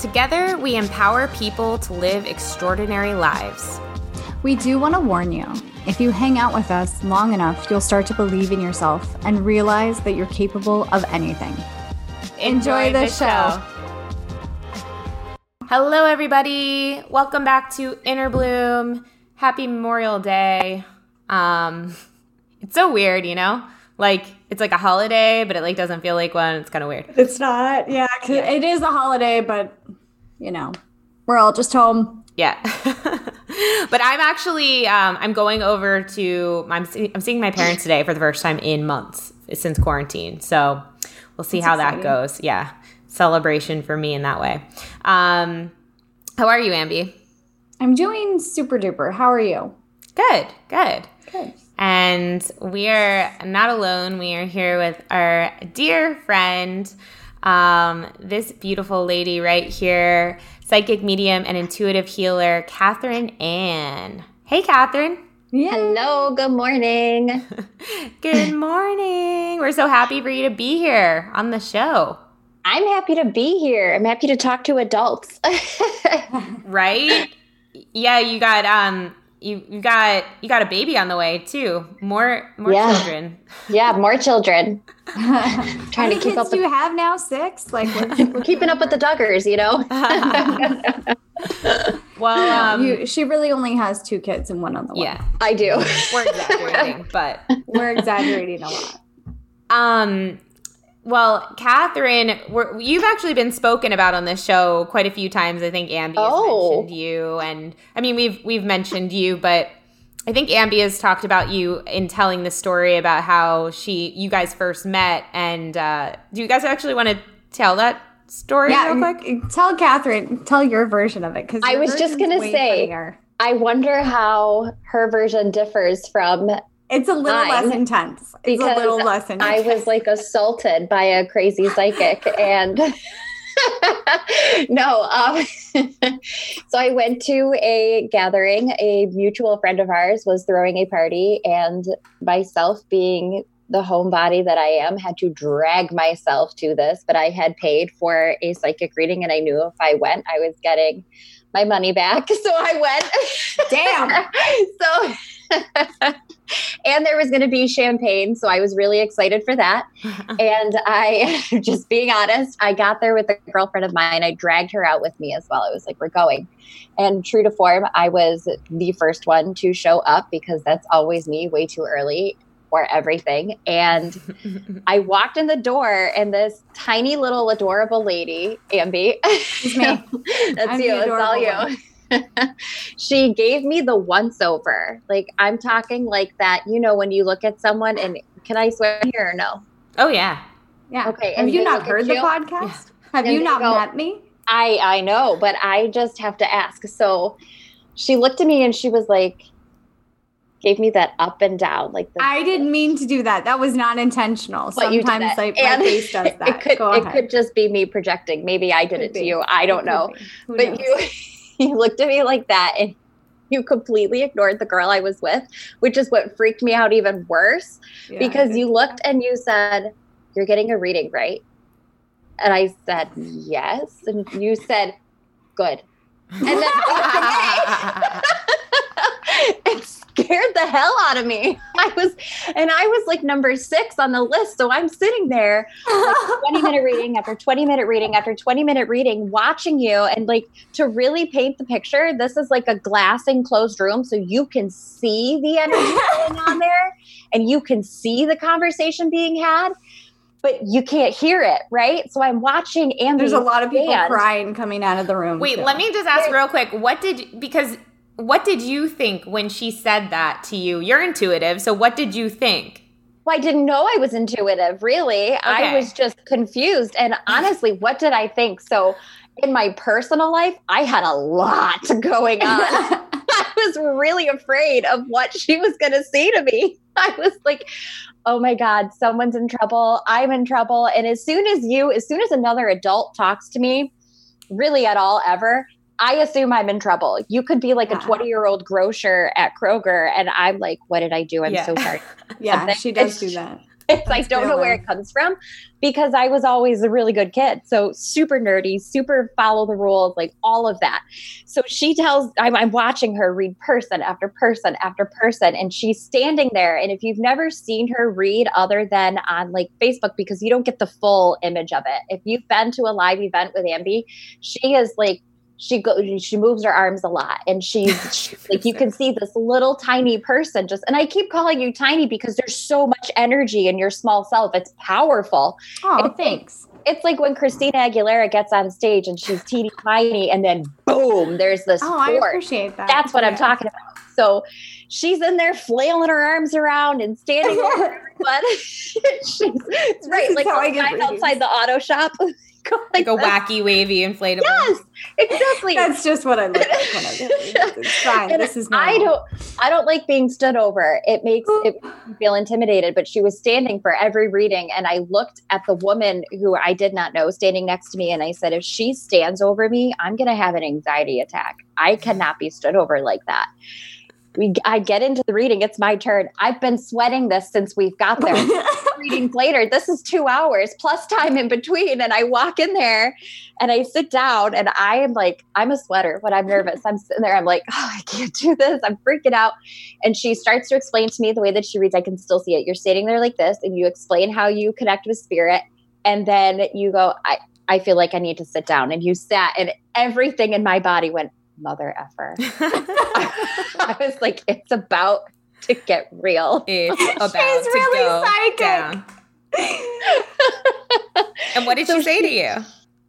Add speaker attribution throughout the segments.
Speaker 1: Together, we empower people to live extraordinary lives.
Speaker 2: We do want to warn you if you hang out with us long enough, you'll start to believe in yourself and realize that you're capable of anything.
Speaker 1: Enjoy, Enjoy the, the show. show. Hello, everybody. Welcome back to Inner Bloom happy Memorial Day. Um, it's so weird, you know? Like it's like a holiday, but it like doesn't feel like one. It's kind of weird.
Speaker 2: It's not. Yeah, yeah, it is a holiday, but you know, we're all just home.
Speaker 1: Yeah. but I'm actually um, I'm going over to I'm I'm seeing my parents today for the first time in months since quarantine. So we'll see That's how exciting. that goes. Yeah, celebration for me in that way. Um, how are you, Ambi?
Speaker 2: I'm doing super duper. How are you?
Speaker 1: Good, good. Good. And we are not alone. We are here with our dear friend, um, this beautiful lady right here, psychic medium and intuitive healer, Kathryn Ann. Hey, Kathryn.
Speaker 3: Yeah. Hello, good morning.
Speaker 1: good morning. We're so happy for you to be here on the show.
Speaker 3: I'm happy to be here. I'm happy to talk to adults.
Speaker 1: right? yeah, you got um you you got you got a baby on the way too. More more yeah. children.
Speaker 3: Yeah, more children.
Speaker 2: Trying to keep up. Do with, you have now six?
Speaker 3: Like we're, we're keeping up with the Duggars, you know.
Speaker 2: well, um, you, she really only has two kids and one on the way.
Speaker 3: Yeah, I do.
Speaker 1: We're exaggerating, but
Speaker 2: we're exaggerating a lot.
Speaker 1: Um, well, Kathryn, you've actually been spoken about on this show quite a few times. I think Ambi oh. mentioned you, and I mean we've we've mentioned you, but I think Ambi has talked about you in telling the story about how she you guys first met. And uh, do you guys actually want to tell that story yeah, real quick?
Speaker 2: Tell Kathryn, tell your version of it because
Speaker 3: I was just gonna say. Funnier. I wonder how her version differs from
Speaker 2: it's a little less intense. It's
Speaker 3: because a little less intense. I was like assaulted by a crazy psychic and no, um, so I went to a gathering. A mutual friend of ours was throwing a party, and myself, being the homebody that I am, had to drag myself to this. But I had paid for a psychic reading, and I knew if I went, I was getting my money back. So I went.
Speaker 2: Damn.
Speaker 3: so and there was going to be champagne. So I was really excited for that. and I, just being honest, I got there with a girlfriend of mine. I dragged her out with me as well. I was like, we're going. And true to form, I was the first one to show up because that's always me way too early for everything. And I walked in the door, and this tiny little adorable lady, Ambi, that's I'm you, it's all you. One. she gave me the once over. Like I'm talking like that, you know, when you look at someone and can I swear here or no?
Speaker 1: Oh yeah.
Speaker 2: Yeah. Okay. Have you not heard the podcast? Yeah. Have and you not go, met me?
Speaker 3: I I know, but I just have to ask. So she looked at me and she was like gave me that up and down like
Speaker 2: the, I didn't mean to do that. That was not intentional. Sometimes like my face does that.
Speaker 3: It could, it could just be me projecting. Maybe I did could it be. to you. I don't know. But knows? you he looked at me like that and you completely ignored the girl I was with, which is what freaked me out even worse yeah, because you looked and you said, You're getting a reading, right? And I said, Yes. And you said, Good. And then it's scared the hell out of me. I was, and I was like number six on the list. So I'm sitting there, like 20 minute reading after 20 minute reading after 20 minute reading, watching you. And like to really paint the picture, this is like a glass enclosed room. So you can see the energy going on there and you can see the conversation being had but you can't hear it, right? So I'm watching and
Speaker 2: there's a lot of people crying coming out of the room.
Speaker 1: Wait, too. let me just ask real quick. What did because what did you think when she said that to you? You're intuitive, so what did you think?
Speaker 3: Well, I didn't know I was intuitive, really. Okay. I was just confused. And honestly, what did I think? So in my personal life, I had a lot going on. I was really afraid of what she was going to say to me. I was like, oh my God, someone's in trouble. I'm in trouble. And as soon as you, as soon as another adult talks to me, really at all ever, I assume I'm in trouble. You could be like yeah. a 20 year old grocer at Kroger, and I'm like, what did I do? I'm yeah. so sorry.
Speaker 2: yeah, she does do that.
Speaker 3: It's, I don't know where it comes from because I was always a really good kid. So super nerdy, super follow the rules, like all of that. So she tells, I'm, I'm watching her read person after person after person, and she's standing there. And if you've never seen her read other than on like Facebook, because you don't get the full image of it, if you've been to a live event with Ambi, she is like she goes she moves her arms a lot and she's she, like you can see this little tiny person just and i keep calling you tiny because there's so much energy in your small self. It's powerful.
Speaker 2: Oh thanks.
Speaker 3: it's like when christina aguilera gets on stage and she's teeny tiny and then boom there's this
Speaker 2: oh i appreciate that.
Speaker 3: That's what yeah. i'm talking about. So she's in there flailing her arms around and standing over everyone she's right like outside the auto shop
Speaker 1: like, like a wacky wavy inflatable.
Speaker 3: Yes, exactly.
Speaker 2: That's just what I look like when I It's fine. And this is
Speaker 3: normal. I don't I don't like being stood over. It makes it feel intimidated. But she was standing for every reading, and I looked at the woman who I did not know standing next to me, and I said, if she stands over me, I'm gonna have an anxiety attack. I cannot be stood over like that we I get into the reading. It's my turn. I've been sweating this since we've got there. Readings later. This is two hours plus time in between. And I walk in there and I sit down and I am like, I'm a sweater when I'm nervous. I'm sitting there, I'm like, oh, I can't do this. I'm freaking out. And she starts to explain to me the way that she reads. I can still see it. You're sitting there like this and you explain how you connect with spirit. And then you go, I, I feel like I need to sit down. And you sat and everything in my body went, mother effer. I was like, it's about to get real.
Speaker 1: It's about She's to really go psychic. down. and what did so she say she, to you?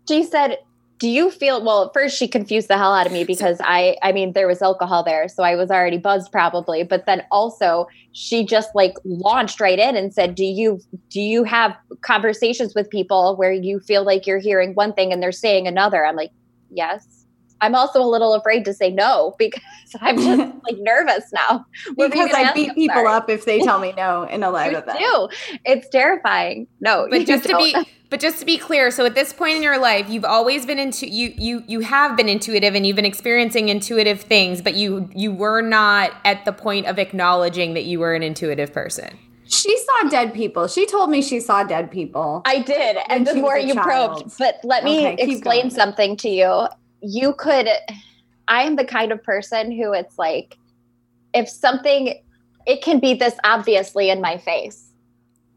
Speaker 3: She said, "Do you feel well?" at First, she confused the hell out of me because I, I mean, there was alcohol there, so I was already buzzed probably. But then also, she just like launched right in and said, "Do you, do you have conversations with people where you feel like you're hearing one thing and they're saying another?" I'm like, "Yes." I'm also a little afraid to say no because I'm just like nervous now.
Speaker 2: because I beat people sorry. up if they tell me no in a live event.
Speaker 3: Do. It's terrifying. No,
Speaker 1: but just to be but just to be clear, so at this point in your life, you've always been into you you you have been intuitive and you've been experiencing intuitive things, but you you were not at the point of acknowledging that you were an intuitive person.
Speaker 2: She saw dead people. She told me she saw dead people.
Speaker 3: I did. And the more you child. probed, but let me okay, explain something to you you could I am the kind of person who it's like if something it can be this obviously in my face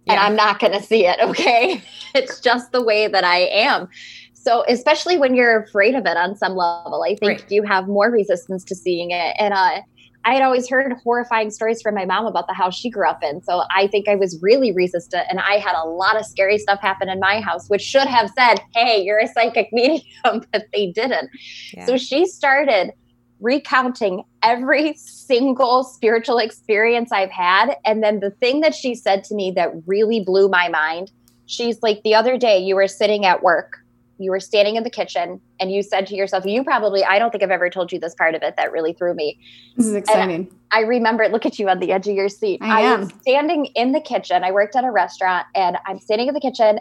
Speaker 3: yeah. and I'm not going to see it, okay? it's just the way that I am. So, especially when you're afraid of it on some level, I think right. you have more resistance to seeing it. And uh I had always heard horrifying stories from my mom about the house she grew up in. So I think I was really resistant and I had a lot of scary stuff happen in my house, which should have said, Hey, you're a psychic medium, but they didn't. Yeah. So she started recounting every single spiritual experience I've had. And then the thing that she said to me that really blew my mind, she's like, The other day you were sitting at work you were standing in the kitchen and you said to yourself, you probably, I don't think I've ever told you this part of it that really threw me.
Speaker 2: This is exciting.
Speaker 3: I, I remember, look at you on the edge of your seat.
Speaker 2: I, I am.
Speaker 3: was standing in the kitchen. I worked at a restaurant and I'm standing in the kitchen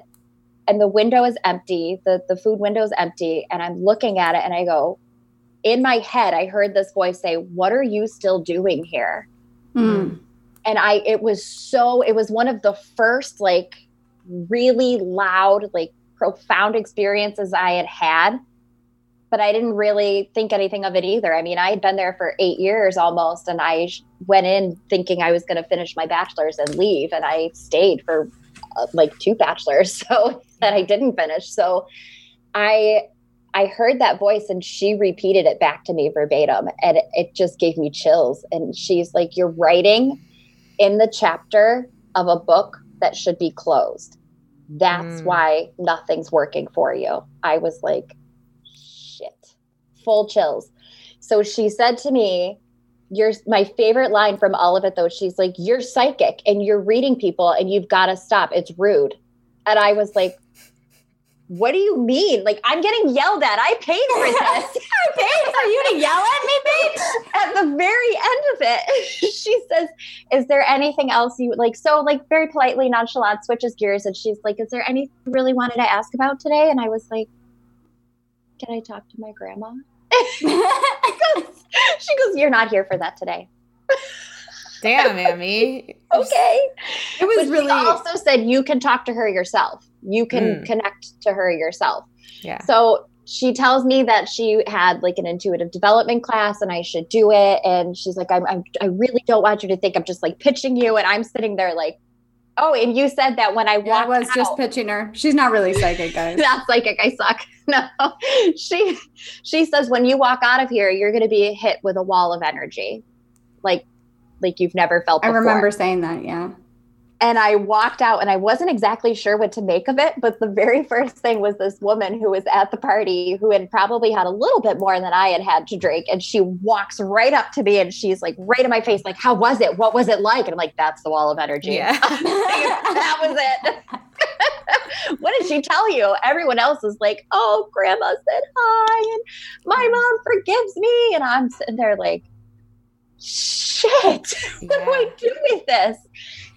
Speaker 3: and the window is empty. The, the food window is empty. And I'm looking at it and I go, in my head, I heard this voice say, What are you still doing here? Mm. And I, it was so, it was one of the first like really loud, like profound experiences I had had, but I didn't really think anything of it either. I mean, I had been there for eight years almost, and I went in thinking I was going to finish my bachelor's and leave, and I stayed for uh, like two bachelors, so that I didn't finish. So I I heard that voice and she repeated it back to me verbatim and it, it, just gave me chills. And she's like, You're writing in the chapter of a book that should be closed. That's mm. why nothing's working for you. I was like, shit, full chills. So she said to me, you're my favorite line from all of it though. She's like, You're psychic and you're reading people and you've got to stop. It's rude. And I was like, what do you mean? Like I'm getting yelled at. I paid for this.
Speaker 2: I paid for you to yell at me, bitch.
Speaker 3: At the very end of it, she says, "Is there anything else you like?" So, like very politely, nonchalant, switches gears, and she's like, "Is there anything you really wanted to ask about today?" And I was like, "Can I talk to my grandma?" she goes, "You're not here for that today."
Speaker 1: Damn, Amy.
Speaker 3: okay.
Speaker 2: It was
Speaker 3: but
Speaker 2: really.
Speaker 3: also said you can talk to her yourself. You can mm. connect to her yourself.
Speaker 1: Yeah.
Speaker 3: So she tells me that she had like an intuitive development class and I should do it. And she's like, I'm, I'm, i really don't want you to think I'm just like pitching you. And I'm sitting there like, oh, and you said that when I walked
Speaker 2: yeah, I was out, just pitching her. She's not really psychic, guys.
Speaker 3: not psychic. I suck. No, she, she says when you walk out of here, you're going to be hit with a wall of energy. Like like you've never felt before.
Speaker 2: I remember saying that, yeah.
Speaker 3: And I walked out and I wasn't exactly sure what to make of it. But the very first thing was this woman who was at the party who had probably had a little bit more than I had had to drink. And she walks right up to me and she's like, right in my face, like, how was it? What was it like? And I'm like, that's the wall of energy.
Speaker 1: Yeah.
Speaker 3: that was it. what did she tell you? Everyone else is like, oh, grandma said hi and my mom forgives me. And I'm sitting there like, shit, yeah. what do I do with this?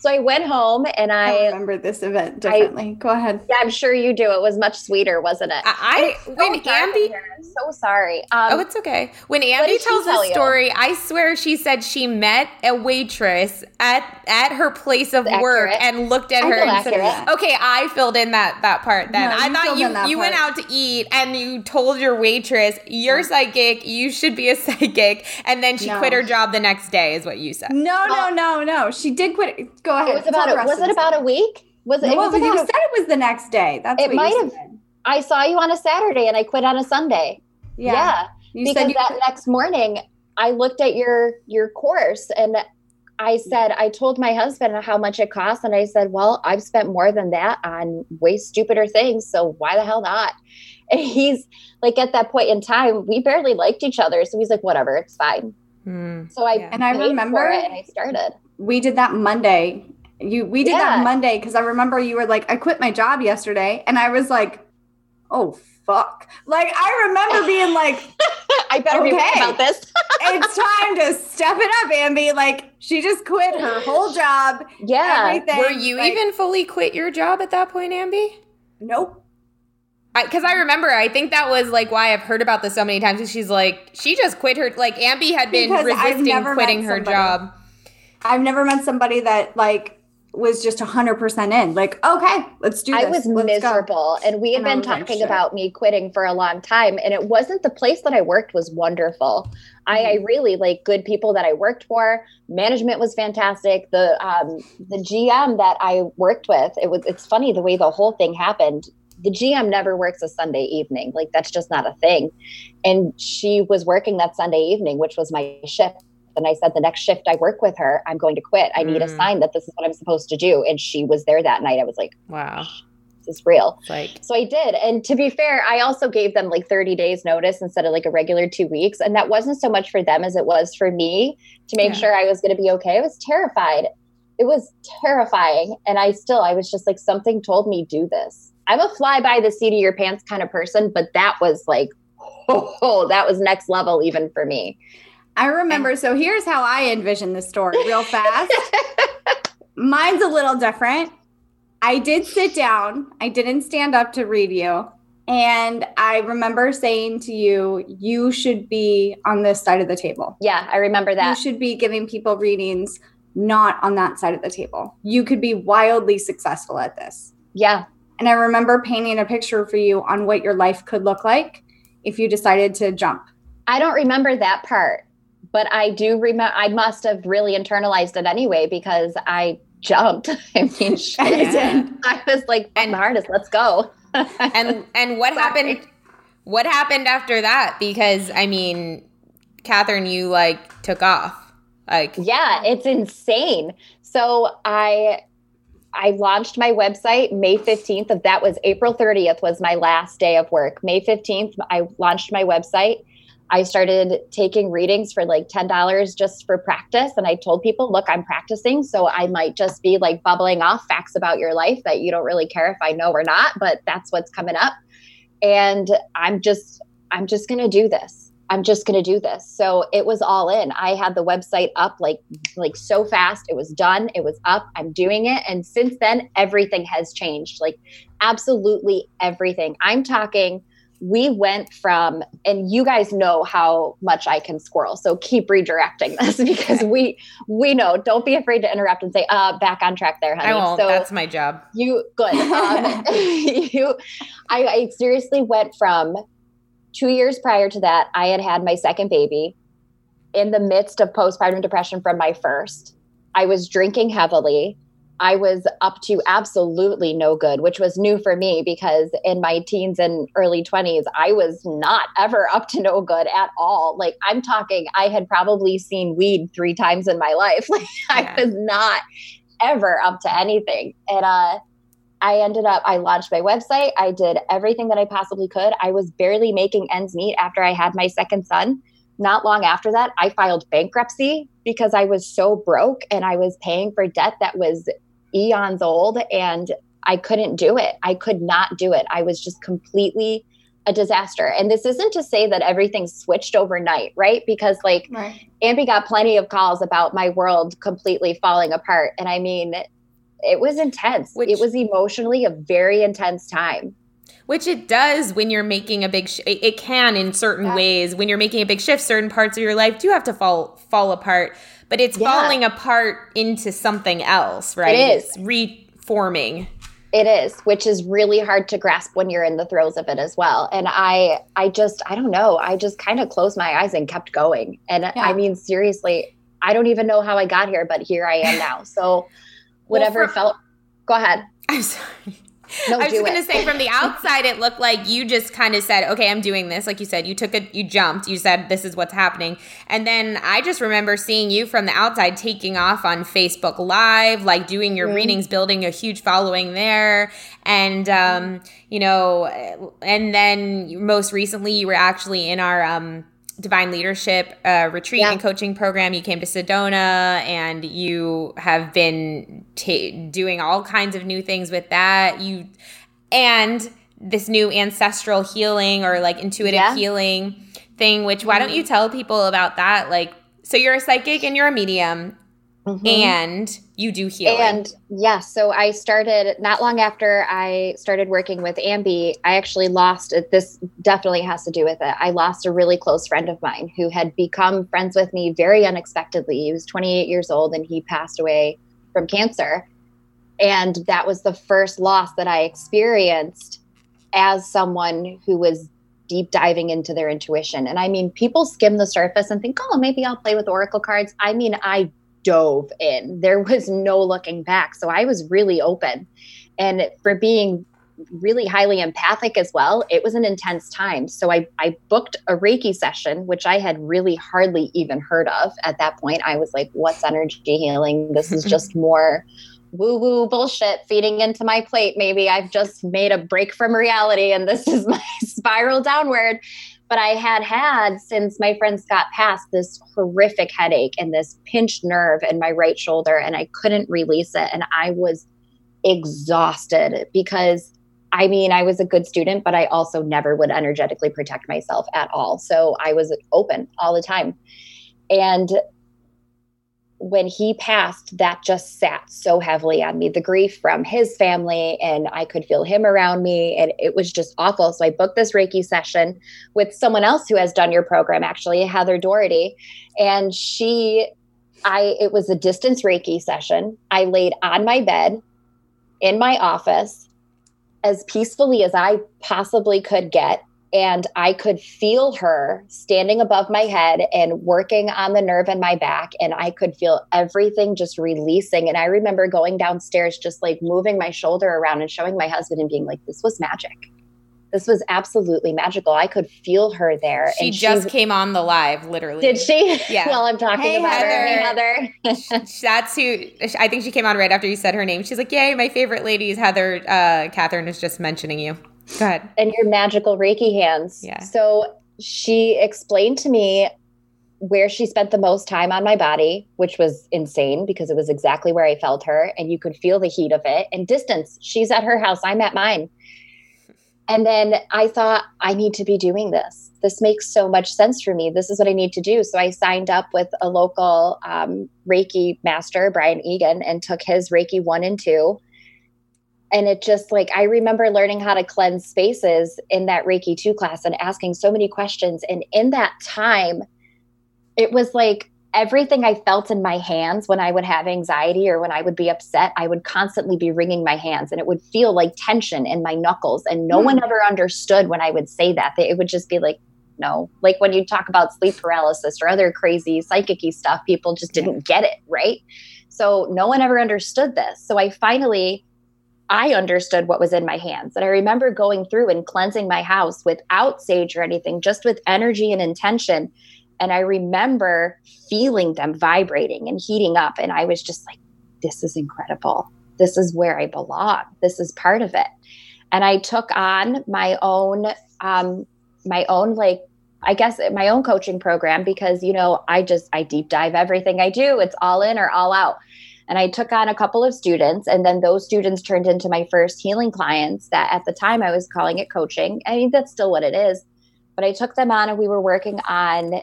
Speaker 3: So I went home and I,
Speaker 2: I remember this event differently. I, Go ahead.
Speaker 3: Yeah, I'm sure you do. It was much sweeter, wasn't it?
Speaker 1: I, I when Ambi,
Speaker 3: I'm so sorry. Um,
Speaker 1: oh, it's okay. When Ambi tells the story, I swear she said she met a waitress at at her place of work and looked at her and said, "Okay, I filled in that that part." Then no, I thought you you part. went out to eat and you told your waitress, "You're psychic. You should be a psychic," and then she no. quit her job the next day. Is what you said.
Speaker 2: No, no, no, no. She did quit. Go ahead.
Speaker 3: It was about a, was it about a week? Was it?
Speaker 2: No,
Speaker 3: it was
Speaker 2: about, you said it was the next day. That's
Speaker 3: it. might have. I saw you on a Saturday and I quit on a Sunday. Yeah, yeah because that quit. next morning I looked at your your course and I said I told my husband how much it costs and I said, well, I've spent more than that on way stupider things, so why the hell not? And he's like, at that point in time, we barely liked each other, so he's like, whatever, it's fine. Mm, so I yeah.
Speaker 2: and I remember it
Speaker 3: and I started
Speaker 2: we did that Monday. You we did yeah. that Monday because I remember you were like, I quit my job yesterday, and I was like, oh fuck. Like I remember being like,
Speaker 3: I better okay, be about this.
Speaker 2: it's time to step it up, Ambi. Like she just quit her whole job.
Speaker 3: Yeah.
Speaker 1: Everything. Were you like, even fully quit your job at that point, Ambi?
Speaker 2: Nope.
Speaker 1: Because I, I, remember, I think that was like why I've heard about this so many times. She's like, she just quit her. Like Ambi had been because resisting quitting her job.
Speaker 2: I've never met somebody that like was just 100% in. Like okay let's do this.
Speaker 3: i was let's miserable go. and we had and been talking like, about me quitting for a long time and it wasn't the place that i worked was wonderful. Mm-hmm. I, I, mm-hmm. really like good people that i worked for. Management was fantastic. The um the gm that i worked with it was it's funny the way the whole thing happened. The gm never works a sunday evening. Like that's just not a thing. And she was working that sunday evening which was my shift and I said, the next shift I work with her, I'm going to quit. I need a mm. sign that this is what I'm supposed to do. And she was there that night. I was like,
Speaker 1: wow,
Speaker 3: this is real.
Speaker 1: Like,
Speaker 3: so I did. And to be fair, I also gave them like 30 days notice instead of like a regular two weeks. And that wasn't so much for them as it was for me to make yeah. sure I was going to be okay. I was terrified. It was terrifying. And I still, I was just like, something told me, do this. I'm a fly by the seat of your pants kind of person, but that was like, oh, that was next level even for me.
Speaker 2: I remember. So here's how I envision the story real fast. Mine's a little different. I did sit down, I didn't stand up to read you. And I remember saying to you, you should be on this side of the table.
Speaker 3: Yeah, I remember that.
Speaker 2: You should be giving people readings not on that side of the table. You could be wildly successful at this.
Speaker 3: Yeah.
Speaker 2: And I remember painting a picture for you on what your life could look like if you decided to jump.
Speaker 3: I don't remember that part but I do remember I must have really internalized it anyway because I jumped. I mean, shit. Yeah. I was like, and the hardest, let's go.
Speaker 1: and and what happened? What happened after that? Because I mean, Kathryn, you like took off. Like,
Speaker 3: yeah, it's insane. So I I launched my website May 15th of that was April 30th was my last day of work. May 15th I launched my website I started taking readings for like $10 just for practice. And I told people, look, I'm practicing. So I might just be like bubbling off facts about your life that you don't really care if I know or not, but that's what's coming up. And I'm just, I'm just going to do this. I'm just going to do this. So it was all in. I had the website up like like so fast. It was done. It was up. I'm doing it. And since then everything has changed. Like absolutely everything. I'm talking we went from and you guys know how much I can squirrel. So keep redirecting this because we we know. Don't be afraid to interrupt and say, uh, back on track there, honey.
Speaker 1: I won't.
Speaker 3: So
Speaker 1: That's my job.
Speaker 3: You good. Um, you I, I seriously went from two years prior to that, I had had my second baby in the midst of postpartum depression from my first. I was drinking heavily. I was up to absolutely no good, which was new for me because in my teens and early 20s, I was not ever up to no good at all. Like, I'm talking, I had probably seen weed three times in my life. Like, yeah. I was not ever up to anything. And, uh, I ended up, I launched my website. I did everything that I possibly could. I was barely making ends meet after I had my second son. Not long after that, I filed bankruptcy because I was so broke and I was paying for debt that was eons old and I couldn't do it. I could not do it. I was just completely a disaster. And this isn't to say that everything switched overnight, right? Because like right. Ambi got plenty of calls about my world completely falling apart. And I mean, it was intense. Which, it was emotionally a very intense time.
Speaker 1: Which it does when you're making a big. Sh- it can in certain yeah. ways when you're making a big shift. Certain parts of your life do have to fall fall apart, but it's yeah. falling apart into something else, right?
Speaker 3: It is
Speaker 1: it's reforming.
Speaker 3: It is, which is really hard to grasp when you're in the throes of it as well. And I, I just, I don't know. I just kind of closed my eyes and kept going. And yeah. I mean, seriously, I don't even know how I got here, but here I am now. So whatever well, for, felt. Go ahead.
Speaker 1: I'm sorry. No, I was just going to say from the outside, it looked like you just kind of said, okay, I'm doing this. Like you said, you took a, you jumped, you said, this is what's happening. And then I just remember seeing you from the outside taking off on Facebook Live, like doing your mm-hmm. readings, building a huge following there. And, um, you know, and then most recently, you were actually in our, um, divine leadership uh, retreat yeah. and coaching program you came to sedona and you have been doing all kinds of new things with that you and this new ancestral healing or like intuitive yeah. healing thing which why don't you mm-hmm. tell people about that like so you're a psychic and you're a medium Mm-hmm. and you do healing.
Speaker 3: And yes, yeah, so I started not long after I started working with Ambi. I actually lost. This definitely has to do with it. I lost a really close friend of mine who had become friends with me very unexpectedly. He was 28 years old and he passed away from cancer. And that was the first loss that I experienced as someone who was deep diving into their intuition. And I mean, people skim the surface and think, oh, maybe I'll play with oracle cards. I mean, I dove in. There was no looking back. So I was really open. And for being really highly empathic as well, it was an intense time. So I, I booked a Reiki session, which I had really hardly even heard of at that point. I was like, what's energy healing? This is just more woo woo bullshit feeding into my plate. Maybe I've just made a break from reality and this is my spiral downward. But I had had since my friend Scott passed this horrific headache and this pinched nerve in my right shoulder, and I couldn't release it. And I was exhausted because I mean, I was a good student, but I also never would energetically protect myself at all. So I was open all the time. And when he passed, that just sat so heavily on me the grief from his family, and I could feel him around me. And it was just awful. So I booked this Reiki session with someone else who has done your program, actually, Heather Doherty. And she, I, it was a distance Reiki session. I laid on my bed in my office as peacefully as I possibly could get and I could feel her standing above my head and working on the nerve in my back. And I could feel everything just releasing. And I remember going downstairs, just like moving my shoulder around and showing my husband and being like, this was magic. This was absolutely magical. I could feel her there.
Speaker 1: She just came on the live, literally.
Speaker 3: Did she?
Speaker 1: Yeah.
Speaker 3: While I'm talking hey, about Heather.
Speaker 1: her. Heather. That's who, I think she came on right after you said her name. She's like, yay, my favorite lady is Heather. Uh, Kathryn is just mentioning you. Go ahead.
Speaker 3: And your magical Reiki hands.
Speaker 1: Yeah.
Speaker 3: So she explained to me where she spent the most time on my body, which was insane because it was exactly where I felt her and you could feel the heat of it and distance. She's at her house, I'm at mine. And then I thought, I need to be doing this. This makes so much sense for me. This is what I need to do. So I signed up with a local um, Reiki master, Brian Egan, and took his Reiki one and two. And it just like, I remember learning how to cleanse spaces in that Reiki two class and asking so many questions. And in that time, it was like everything I felt in my hands when I would have anxiety or when I would be upset, I would constantly be wringing my hands and it would feel like tension in my knuckles. And no mm. one ever understood when I would say that. It would just be like, no. Like when you talk about sleep paralysis or other crazy psychic stuff, people just didn't get it, right? So no one ever understood this. So I finally I understood what was in my hands. And I remember going through and cleansing my house without sage or anything, just with energy and intention and I remember feeling them vibrating and heating up. And I was just like, this is incredible. This is where I belong. This is part of it. And I took on my own, um, my own, like, I guess my own coaching program because, you know, I just, I deep dive everything I do. It's all in or all out. And I took on a couple of students, and then those students turned into my first healing clients that at the time I was calling it coaching. I mean, that's still what it is. But I took them on and we were working on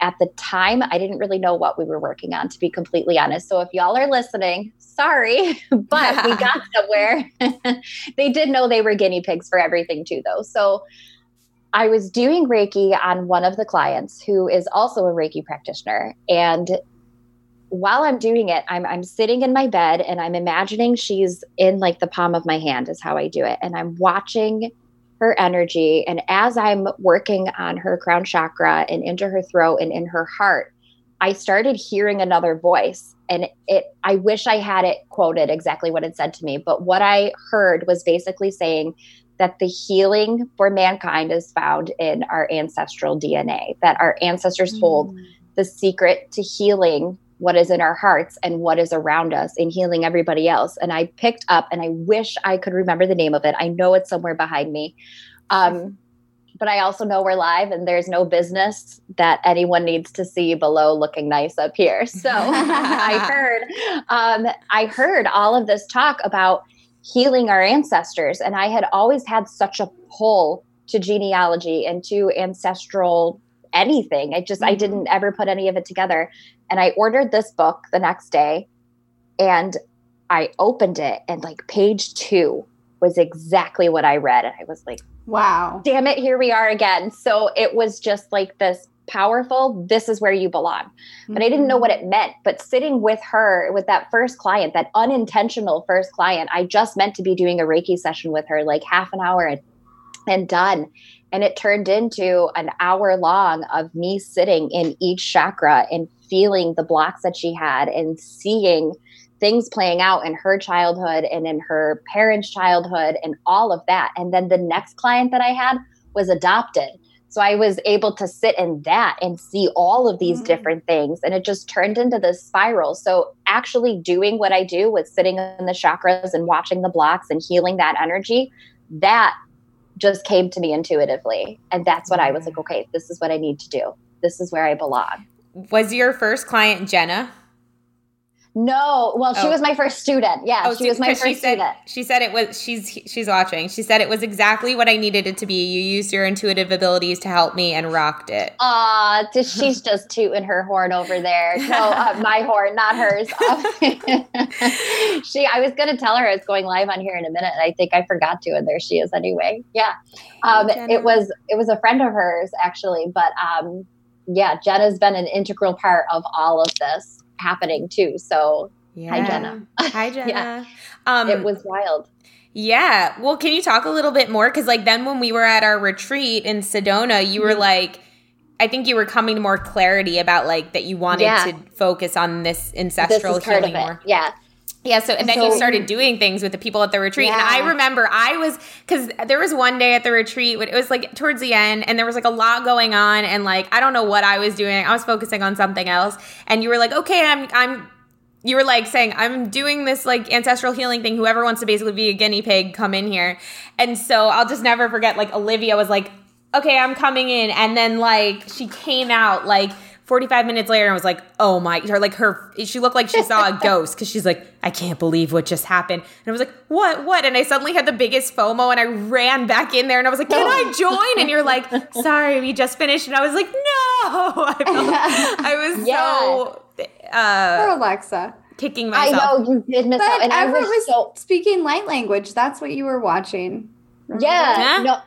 Speaker 3: at the time, I didn't really know what we were working on, to be completely honest. So if y'all are listening, sorry, but we got somewhere. they did know they were guinea pigs for everything, too, though. So I was doing Reiki on one of the clients who is also a Reiki practitioner. And while I'm doing it, I'm, I'm sitting in my bed and I'm imagining she's in like the palm of my hand, is how I do it. And I'm watching her energy. And as I'm working on her crown chakra and into her throat and in her heart, I started hearing another voice. And it I wish I had it quoted exactly what it said to me, but what I heard was basically saying that the healing for mankind is found in our ancestral DNA, that our ancestors mm. hold the secret to healing what is in our hearts and what is around us and healing everybody else. And I picked up, and I wish I could remember the name of it. I know it's somewhere behind me. Um, but I also know we're live and there's no business that anyone needs to see below looking nice up here. So I heard, um, I heard all of this talk about healing our ancestors. And I had always had such a pull to genealogy and to ancestral anything. I just, mm-hmm. I didn't ever put any of it together. And I ordered this book the next day and I opened it and like page two was exactly what I read. And I was like,
Speaker 2: wow,
Speaker 3: damn it, here we are again. So it was just like this powerful, this is where you belong. Mm-hmm. But I didn't know what it meant. But sitting with her, with that first client, that unintentional first client, I just meant to be doing a Reiki session with her, like half an hour and, and done. And it turned into an hour long of me sitting in each chakra and feeling the blocks that she had and seeing things playing out in her childhood and in her parents' childhood and all of that. And then the next client that I had was adopted. So I was able to sit in that and see all of these mm-hmm. different things. And it just turned into this spiral. So actually doing what I do with sitting in the chakras and watching the blocks and healing that energy, that just came to me intuitively. And that's what I was like, mm. okay, this is what I need to do. This is where I belong.
Speaker 1: Was your first client Jenna?
Speaker 3: No, well, she oh. was my first student. Yeah, oh, she was my first
Speaker 1: she
Speaker 3: said,
Speaker 1: student. She said it was. She's she's watching. She said it was exactly what I needed it to be. You used your intuitive abilities to help me and rocked it.
Speaker 3: Uh she's just tooting her horn over there. No, uh, my horn, not hers. she. I was gonna tell her I was going live on here in a minute, and I think I forgot to, and there she is anyway. Yeah, um, it was it was a friend of hers actually, but um, yeah, Jenna's been an integral part of all of this happening too. So yeah. hi Jenna.
Speaker 1: Hi Jenna.
Speaker 3: yeah. Um, it was wild.
Speaker 1: Yeah. Well, can you talk a little bit more? Because like then when we were at our retreat in Sedona, you were mm-hmm. like. I think you were coming to more clarity about like that you wanted yeah. to focus on this ancestral this healing more.
Speaker 3: Yeah.
Speaker 1: Yeah, so and then so, you started doing things with the people at the retreat. Yeah. And I remember I was cuz there was one day at the retreat when it was like towards the end and there was like a lot going on and like I don't know what I was doing. I was focusing on something else and you were like, "Okay, I'm I'm you were like saying, I'm doing this like ancestral healing thing. Whoever wants to basically be a guinea pig, come in here. And so I'll just never forget, like, Olivia was like, okay, I'm coming in. And then like she came out like 45 minutes later and was like, oh my, her like her, she looked like she saw a ghost because she's like, I can't believe what just happened. And I was like, what, what? And I suddenly had the biggest FOMO and I ran back in there and I was like, can I join? And you're like, sorry, we just finished. And I was like, no. I, felt, I was yeah. so.
Speaker 2: Uh, Poor Alexa.
Speaker 1: Kicking myself.
Speaker 3: I know you did miss but out,
Speaker 2: and Everett I was, was so speaking light language. That's what you were watching.
Speaker 3: Yeah, yeah. No,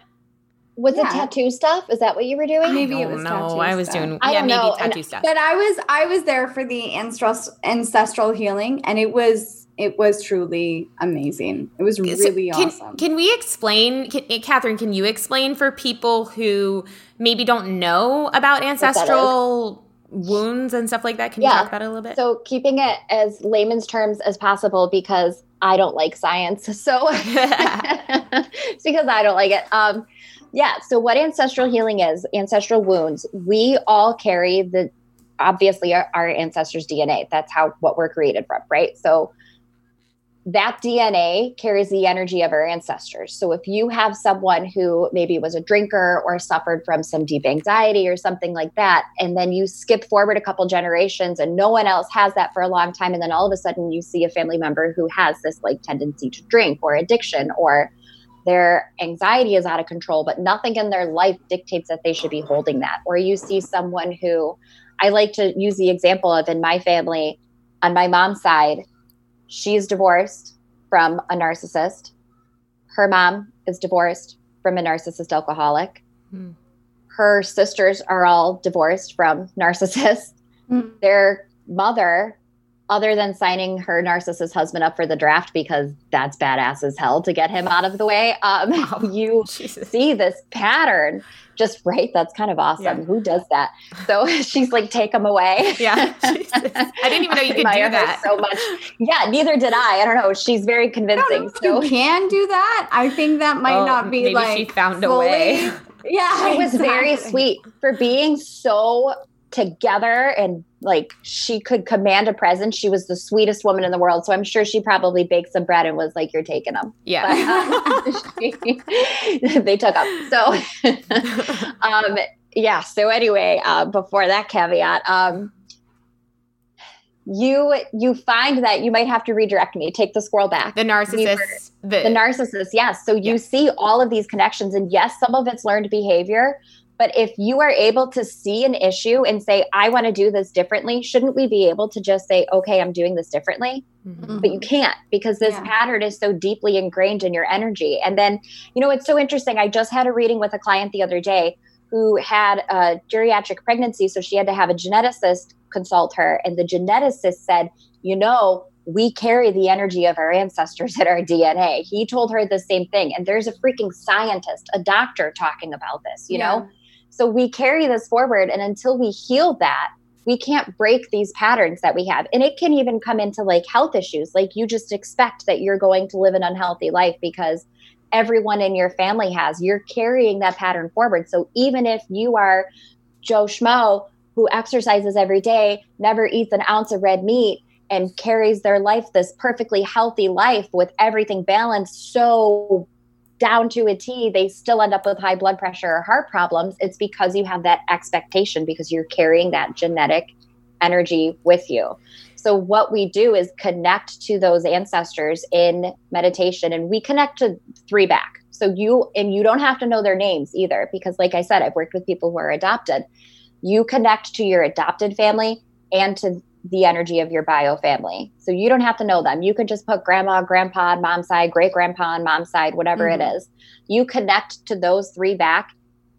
Speaker 3: was yeah. it tattoo stuff? Is that what you were doing?
Speaker 1: Maybe it was no. I was stuff. doing I yeah, maybe know. tattoo and, stuff.
Speaker 2: But I was I was there for the ancestral ancestral healing, and it was it was truly amazing. It was really
Speaker 1: so can,
Speaker 2: awesome.
Speaker 1: Can we explain, can, eh, Kathryn? Can you explain for people who maybe don't know about ancestral wounds and stuff like that? Can yeah. you talk about it a little bit?
Speaker 3: So keeping it as layman's terms as possible because I don't like science. So it's because I don't like it. Um, yeah. So, what ancestral healing is, ancestral wounds, we all carry the obviously our, our, ancestors' DNA. That's how what we're created from, right? So, that DNA carries the energy of our ancestors. So, if you have someone who maybe was a drinker or suffered from some deep anxiety or something like that, and then you skip forward a couple generations and no one else has that for a long time, and then all of a sudden you see a family member who has this like tendency to drink or addiction or their anxiety is out of control, but nothing in their life dictates that they should be holding that. Or you see someone who I like to use the example of in my family, on my mom's side, she's divorced from a narcissist. Her mom is divorced from a narcissist alcoholic. Hmm. Her sisters are all divorced from narcissists. Hmm. Their mother other than signing her narcissist husband up for the draft because that's badass as hell to get him out of the way. Um, oh, you Jesus. see this pattern just right. That's kind of awesome. Yeah. Who does that? So she's like, take him away.
Speaker 1: Yeah. Jesus. I didn't even know you could do that
Speaker 3: so much. Yeah. Neither did I. I don't know. She's very convincing.
Speaker 2: So you can do that. I think that might oh, not be
Speaker 1: maybe
Speaker 2: like
Speaker 1: she found fully, a way.
Speaker 2: Yeah.
Speaker 3: It was exactly. very sweet for being so together and like she could command a presence. She was the sweetest woman in the world. So I'm sure she probably baked some bread and was like, "You're taking them."
Speaker 1: Yeah,
Speaker 3: but, uh, she, they took up. So, um, yeah. So anyway, uh, before that caveat, um, you you find that you might have to redirect me, take the squirrel back.
Speaker 1: The narcissist.
Speaker 3: Were, the, the narcissist, yes. So you yeah. see all of these connections, and yes, some of it's learned behavior, but if you are able to see an issue and say, I want to do this differently, shouldn't we be able to just say, okay, I'm doing this differently? Mm-hmm. But you can't because this yeah. pattern is so deeply ingrained in your energy. And then, you know, it's so interesting. I just had a reading with a client the other day who had a geriatric pregnancy. So she had to have a geneticist consult her. And the geneticist said, you know, we carry the energy of our ancestors in our DNA. He told her the same thing. And there's a freaking scientist, a doctor talking about this, you yeah. know? So we carry this forward. And until we heal that, we can't break these patterns that we have. And it can even come into like health issues. Like you just expect that you're going to live an unhealthy life because everyone in your family has. You're carrying that pattern forward. So even if you are Joe Schmo who exercises every day, never eats an ounce of red meat, and carries their life this perfectly healthy life with everything balanced so down to a T, they still end up with high blood pressure or heart problems. It's because you have that expectation because you're carrying that genetic energy with you. So, what we do is connect to those ancestors in meditation, and we connect to three back. So, you and you don't have to know their names either, because, like I said, I've worked with people who are adopted. You connect to your adopted family and to the energy of your bio family. So you don't have to know them. You can just put grandma, grandpa on mom's side, great grandpa on mom's side, whatever mm-hmm. it is. You connect to those three back.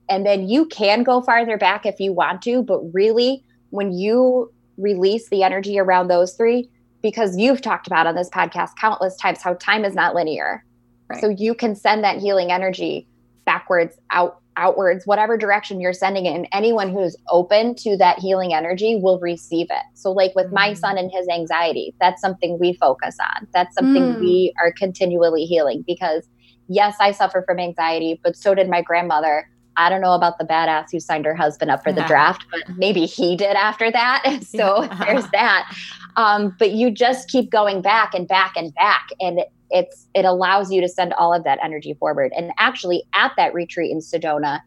Speaker 3: And then you can go farther back if you want to. But really, when you release the energy around those three, because you've talked about on this podcast countless times how time is not linear. Right. So you can send that healing energy backwards out outwards, whatever direction you're sending it. And anyone who's open to that healing energy will receive it. So, like with mm. my son and his anxiety, that's something we focus on. That's something mm. we are continually healing because, yes, I suffer from anxiety, but so did my grandmother. I don't know about the badass who signed her husband up for the draft, but maybe he did after that. so yeah. there's that. Um, but you just keep going back and back and back. And it's it allows you to send all of that energy forward. And actually, at that retreat in Sedona,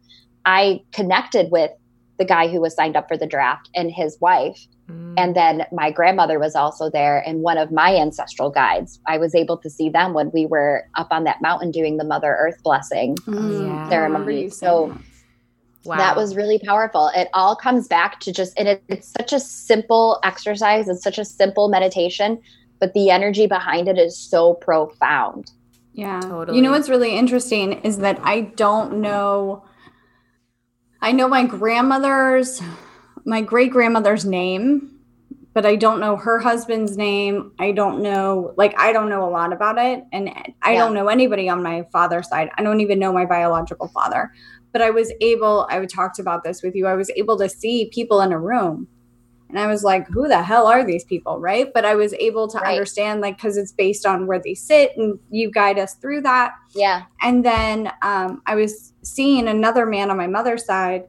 Speaker 3: I connected with the guy who was signed up for the draft and his wife. Mm. And then my grandmother was also there, and one of my ancestral guides. I was able to see them when we were up on that mountain doing the Mother Earth blessing mm. yeah. ceremony. So wow. that was really powerful. It all comes back to just, and it, it's such a simple exercise, it's such a simple meditation, but the energy behind it is so profound.
Speaker 2: Yeah. Totally. You know what's really interesting is that I don't know I know my grandmother's, my great grandmother's name, but I don't know her husband's name. I don't know, like, I don't know a lot about it. And I yeah. don't know anybody on my father's side. I don't even know my biological father. But I was able, I talked about this with you. I was able to see people in a room and I was like, who the hell are these people? Right. But I was able to right. understand, like, because it's based on where they sit and you guide us through that.
Speaker 3: Yeah.
Speaker 2: And then um, I was seeing another man on my mother's side.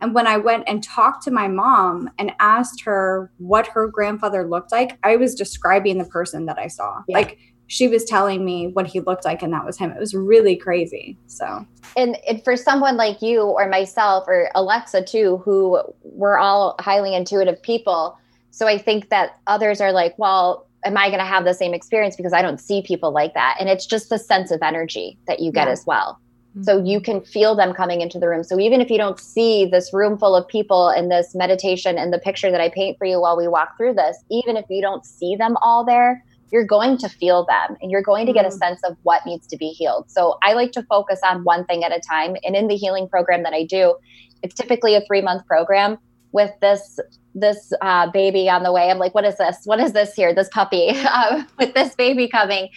Speaker 2: And when I went and talked to my mom and asked her what her grandfather looked like, I was describing the person that I saw. Yeah. Like, she was telling me what he looked like and that was him. It was really crazy so.
Speaker 3: And, and, for someone like you or myself or alexa too who we're all highly intuitive people so i think that others are like well am i going to have the same experience? Because i don't see people like that. And it's just the sense of energy that you get yeah. as well. Mm-hmm. so you can feel them coming into the room. So even if you don't see this room full of people in this meditation and the picture that i paint for you while we walk through this even if you don't see them all there you're going to feel them and you're going to get a mm. sense of what needs to be healed. So I like to focus on one thing at a time. And in the healing program that I do, it's typically a three month program with this this uh, baby on the way. I'm like, what is this? What is this here? This puppy uh, with this baby coming.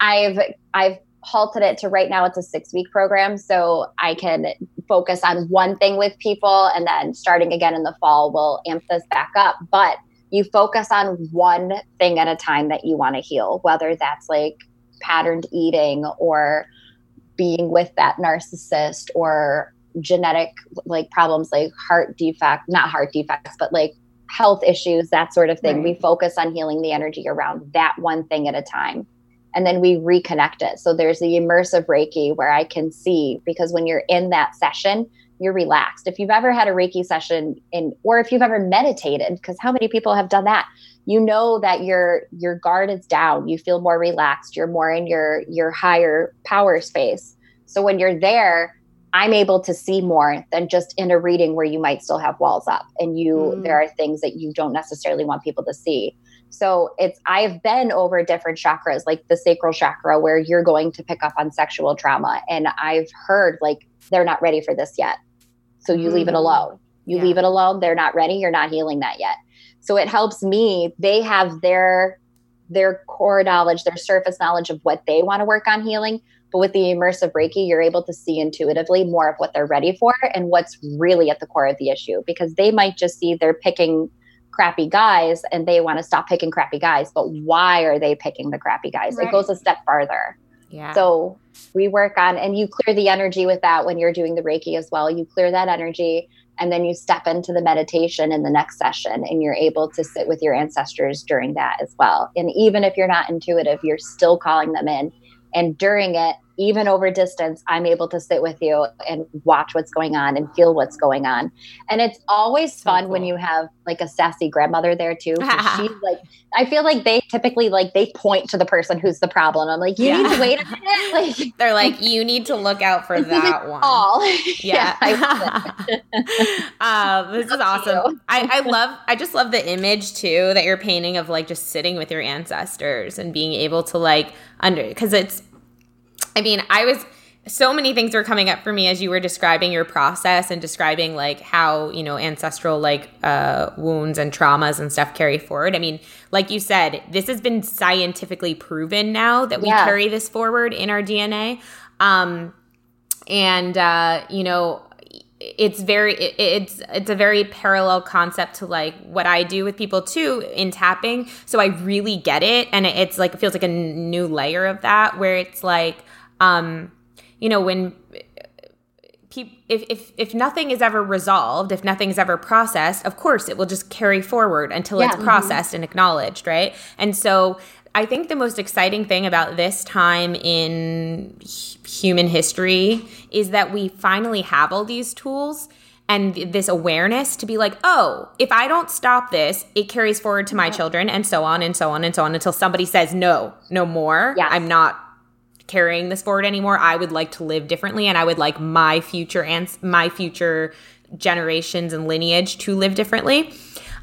Speaker 3: I've I've halted it to right now it's a six week program so i can focus on one thing with people and then starting again in the fall we'll amp this back up but you focus on one thing at a time that you want to heal, whether that's like patterned eating or being with that narcissist or genetic like problems like heart defect, not heart defects, but like health issues, that sort of thing. Right. We focus on healing the energy around that one thing at a time. And then we reconnect it. So there's the immersive Reiki where I can see because when you're in that session, you're relaxed. If you've ever had a Reiki session in or if you've ever meditated, because how many people have done that? You know that your your guard is down. You feel more relaxed. You're more in your your higher power space. So when you're there, I'm able to see more than just in a reading where you might still have walls up and you mm. there are things that you don't necessarily want people to see. So it's I've been over different chakras like the sacral chakra where you're going to pick up on sexual trauma and I've heard like they're not ready for this yet. So you mm-hmm. leave it mm. alone. You yeah. leave it alone. They're not ready. You're not healing that yet. So it helps me. They have their their core knowledge, their surface knowledge of what they want to work on healing. But with the immersive Reiki, you're able to see intuitively more of what they're ready for and what's really at the core of the issue because they might just see they're picking crappy guys and they want to stop picking crappy guys. But why are they picking the crappy guys? Right. It goes a step farther.
Speaker 1: Yeah.
Speaker 3: So we work on, and you clear the energy with that when you're doing the Reiki as well. You clear that energy, and then you step into the meditation in the next session, and you're able to sit with your ancestors during that as well. And even if you're not intuitive, you're still calling them in. And during it, even over distance, I'm able to sit with you and watch what's going on and feel what's going on. And it's always so fun cool. when you have like a sassy grandmother there too. she's like, I feel like they typically like they point to the person who's the problem. I'm like, you yeah. need to wait a minute.
Speaker 1: Like they're like, you need to look out for that one.
Speaker 3: All
Speaker 1: yeah. yeah uh, this is awesome. I, I love. I just love the image too that you're painting of like just sitting with your ancestors and being able to like under because it's I mean, I was so many things were coming up for me as you were describing your process and describing like how you know ancestral like uh, wounds and traumas and stuff carry forward i mean like you said this has been scientifically proven now that we yeah. carry this forward in our dna um, and uh, you know it's very it's it's a very parallel concept to like what I do with people too in tapping. So I really get it and it's like it feels like a new layer of that where it's like um, you know, when if, if if nothing is ever resolved, if nothing is ever processed, of course it will just carry forward until yeah, it's mm-hmm. processed mm-hmm. and acknowledged, right? And so I think the most exciting thing about this time in human history is that we finally have all these tools and this awareness to be like, oh, if I don't stop this, it carries forward to my children and so on and so on and so on until somebody says, no, no more.
Speaker 3: Yes.
Speaker 1: I'm not carrying this forward anymore. I would like to live differently and I would like my future and my future generations and lineage to live differently.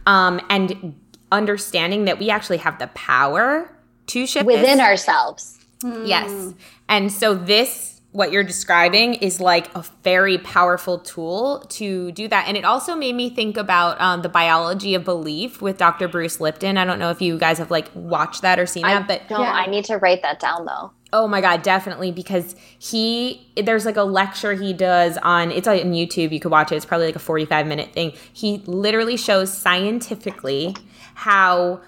Speaker 1: Um, and understanding that we actually have the power to shift
Speaker 3: within
Speaker 1: this.
Speaker 3: ourselves.
Speaker 1: Yes. And so this what you're describing is like a very powerful tool to do that. And it also made me think about um, the biology of belief with Dr. Bruce Lipton. I don't know if you guys have like watched that or seen
Speaker 3: I
Speaker 1: that, but
Speaker 3: no, yeah. I need to write that down though.
Speaker 1: Oh my god, definitely because he there's like a lecture he does on it's on YouTube. You could watch it. It's probably like a 45 minute thing. He literally shows scientifically how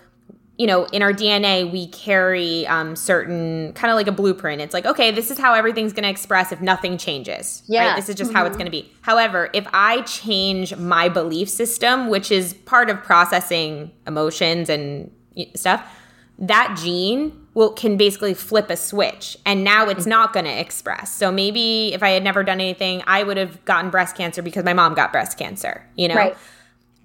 Speaker 1: you know, in our DNA, we carry um, certain kind of like a blueprint. It's like, okay, this is how everything's going to express if nothing changes.
Speaker 3: Yeah.
Speaker 1: Right? This is just mm-hmm. how it's mm-hmm. going to be. However, if I change my belief system, which is part of processing emotions and stuff, that gene will can basically flip a switch and now it's not going to express. So maybe if I had never done anything, I would have gotten breast cancer because my mom got breast cancer, you know?
Speaker 3: Right.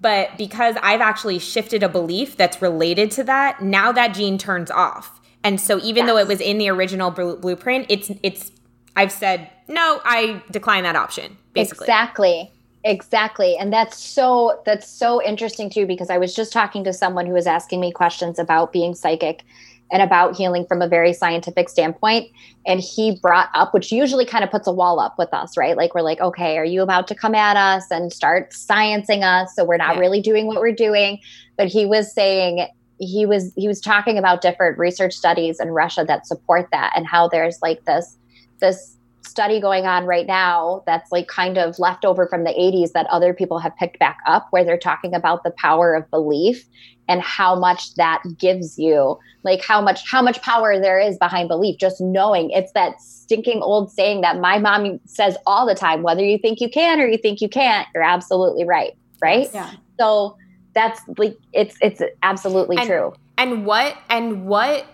Speaker 1: But because I've actually shifted a belief that's related to that, now that gene turns off. And so even yes. though it was in the original bl- blueprint, it's it's I've said no, I decline that option. Basically.
Speaker 3: Exactly. Exactly. And that's so that's so interesting too because I was just talking to someone who was asking me questions about being psychic and about healing from a very scientific standpoint. And he brought up, which usually kind of puts a wall up with us, right? Like, we're like, okay, are you about to come at us and start sciencing us? So we're not yeah. really doing what we're doing. But he was saying, he was he was talking about different research studies in Russia that support that and how there's like this this study going on right now that's like kind of left over from the 80s that other people have picked back up where they're talking about the power of belief and how much that gives you like how much how much power there is behind belief just knowing. It's that stinking old saying that my mom says all the time whether you think you can or you think you can't you're absolutely right right?
Speaker 2: Yeah.
Speaker 3: So that's like it's it's absolutely
Speaker 1: and,
Speaker 3: true.
Speaker 1: and what and what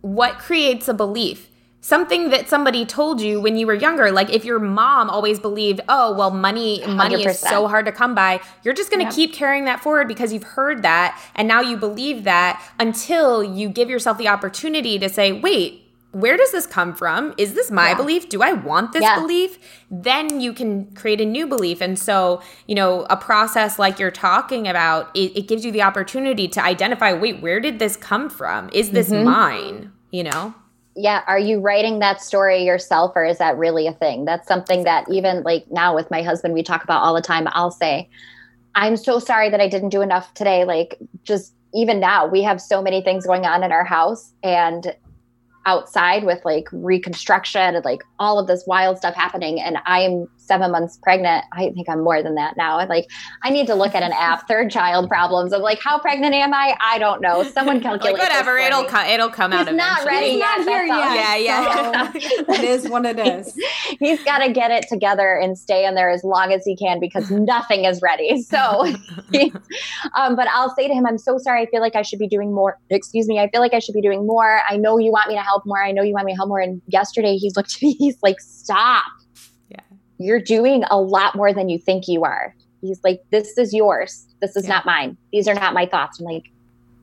Speaker 1: what creates a belief something that somebody told you when you were younger like if your mom always believed oh well money money 100%. is so hard to come by you're just going to keep carrying that forward because you've heard that and now you believe that until you give yourself the opportunity to say wait where does this come from? Is this my yeah. belief? Do I want this yeah. belief? Then you can create a new belief. And so, you know, a process like you're talking about, it, it gives you the opportunity to identify wait, where did this come from? Is this mm-hmm. mine? You know?
Speaker 3: Yeah are you writing that story yourself or is that really a thing? That's something that even like now with my husband we talk about all the time. I'll say i'm so sorry that i didn't do enough today. Like just even now we have so many things going on in our house and outside with like reconstruction and like all of this wild stuff happening and i'm seven months pregnant. I think I'm more than that now. I'm like, I need to look at an app, third child problems. I'm like, how pregnant am I? I don't know. Someone calculate.
Speaker 1: like whatever, it'll come. It'll come
Speaker 3: He's
Speaker 1: out. He's
Speaker 3: not ready
Speaker 2: He's
Speaker 3: yet.
Speaker 2: Not here yet.
Speaker 1: Yeah, yeah.
Speaker 2: So it is what it is.
Speaker 3: He's got to get it together and stay in there as long as he can because nothing is ready. So, um, but I'll say to him, I'm so sorry. I feel like I should be doing more. Excuse me. I feel like I should be doing more. I know you want me to help more. I know you want me to help more. And yesterday he looked at me. He's like, stop you're doing a lot more than you think you are. He's like, this is yours. This is yeah. not mine. These are not my thoughts. I'm like,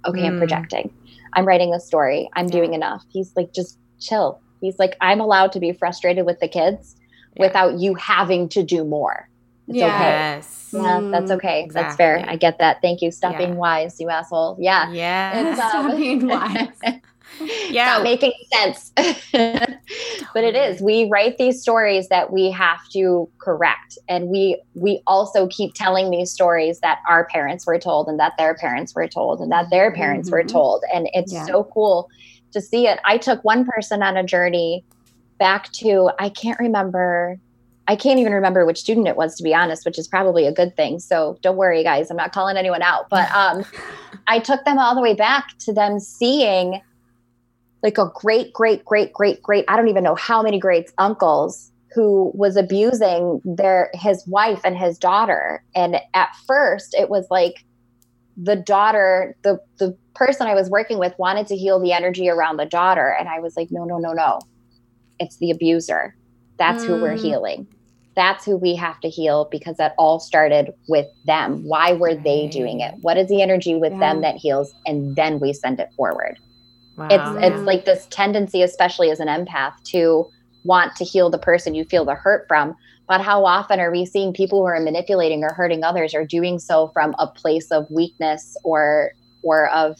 Speaker 3: okay, mm. I'm projecting. I'm writing a story. I'm yeah. doing enough. He's like, just chill. He's like, I'm allowed to be frustrated with the kids yeah. without you having to do more. It's
Speaker 1: yes.
Speaker 3: okay. Yeah, that's okay. Exactly. That's fair. I get that. Thank you. Stop being wise, you asshole. Yeah.
Speaker 1: Yeah.
Speaker 2: Stop being wise.
Speaker 3: yeah Stop making sense but it is we write these stories that we have to correct and we we also keep telling these stories that our parents were told and that their parents were told and that their parents mm-hmm. were told and it's yeah. so cool to see it i took one person on a journey back to i can't remember I can't even remember which student it was to be honest, which is probably a good thing. So don't worry, guys. I'm not calling anyone out. But um, I took them all the way back to them seeing like a great, great, great, great, great, I don't even know how many greats uncles who was abusing their his wife and his daughter. And at first it was like the daughter, the the person I was working with wanted to heal the energy around the daughter. And I was like, no, no, no, no. It's the abuser. That's mm. who we're mm. healing. That's who we have to heal because that all started with them. Why were they doing it? What is the energy with yeah. them that heals? And then we send it forward. Wow. It's it's like this tendency, especially as an empath, to want to heal the person you feel the hurt from. But how often are we seeing people who are manipulating or hurting others are doing so from a place of weakness or or of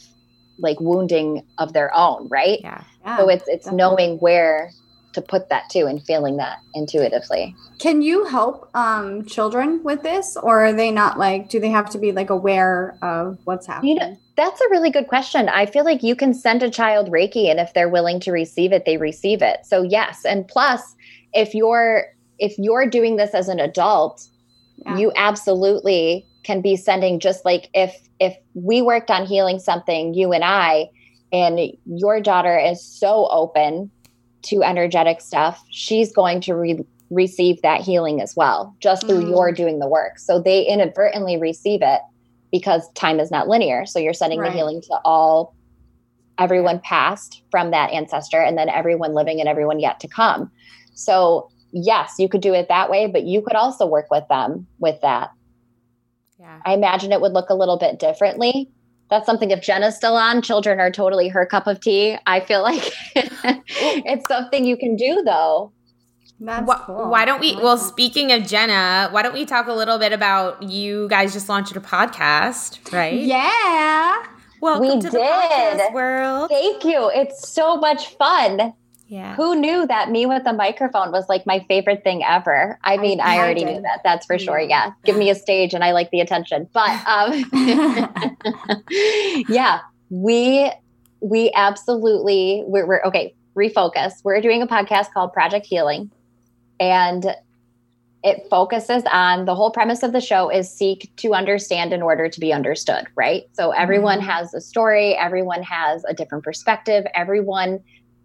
Speaker 3: like wounding of their own, right?
Speaker 1: Yeah.
Speaker 3: yeah so it's it's definitely. knowing where to put that to and feeling that intuitively.
Speaker 2: Can you help um, children with this, or are they not like? Do they have to be like aware of what's happening?
Speaker 3: You know, that's a really good question. I feel like you can send a child Reiki, and if they're willing to receive it, they receive it. So yes, and plus, if you're if you're doing this as an adult, yeah. you absolutely can be sending just like if if we worked on healing something you and i and your daughter is so open to energetic stuff she's going to re- receive that healing as well just through mm. your doing the work so they inadvertently receive it because time is not linear so you're sending right. the healing to all everyone past from that ancestor and then everyone living and everyone yet to come so yes you could do it that way but you could also work with them with that yeah. I imagine it would look a little bit differently. That's something if Jenna's still on, children are totally her cup of tea. I feel like it's something you can do though.
Speaker 1: That's why, cool. why don't we? Well, speaking of Jenna, why don't we talk a little bit about you guys just launched a podcast, right?
Speaker 2: Yeah.
Speaker 1: Welcome we to did. the podcast world.
Speaker 3: Thank you. It's so much fun.
Speaker 1: Yeah.
Speaker 3: Who knew that me with a microphone was like my favorite thing ever? I mean, I, I already knew that. That's for yeah. sure. Yeah. Give me a stage and I like the attention. But um yeah, we we absolutely we're, we're okay, refocus. We're doing a podcast called Project Healing. And it focuses on the whole premise of the show is seek to understand in order to be understood, right? So everyone mm-hmm. has a story, everyone has a different perspective, everyone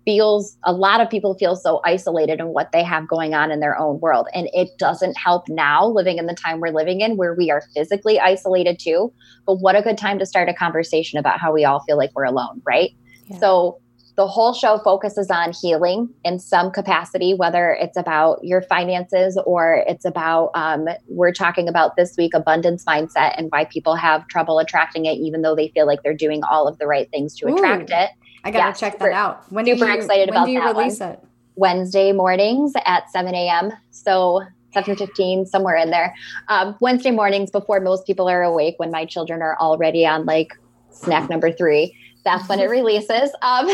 Speaker 3: feels a lot of people feel so isolated in what they have going on in their own world and it doesn't help now living in the time we're living in where we are physically isolated too but what a good time to start a conversation about how we all feel like we're alone right yeah. so the whole show focuses on healing in some capacity, whether it's about your finances or it's about, um, we're talking about this week abundance mindset and why people have trouble attracting it, even though they feel like they're doing all of the right things to Ooh. attract it.
Speaker 2: I gotta yeah, check super, that out.
Speaker 3: When super you, excited about that release one. it? Wednesday mornings at 7 a.m. So 7.15 somewhere in there um, wednesday mornings before most people are awake when my children are already on like snack number three that's when it releases um,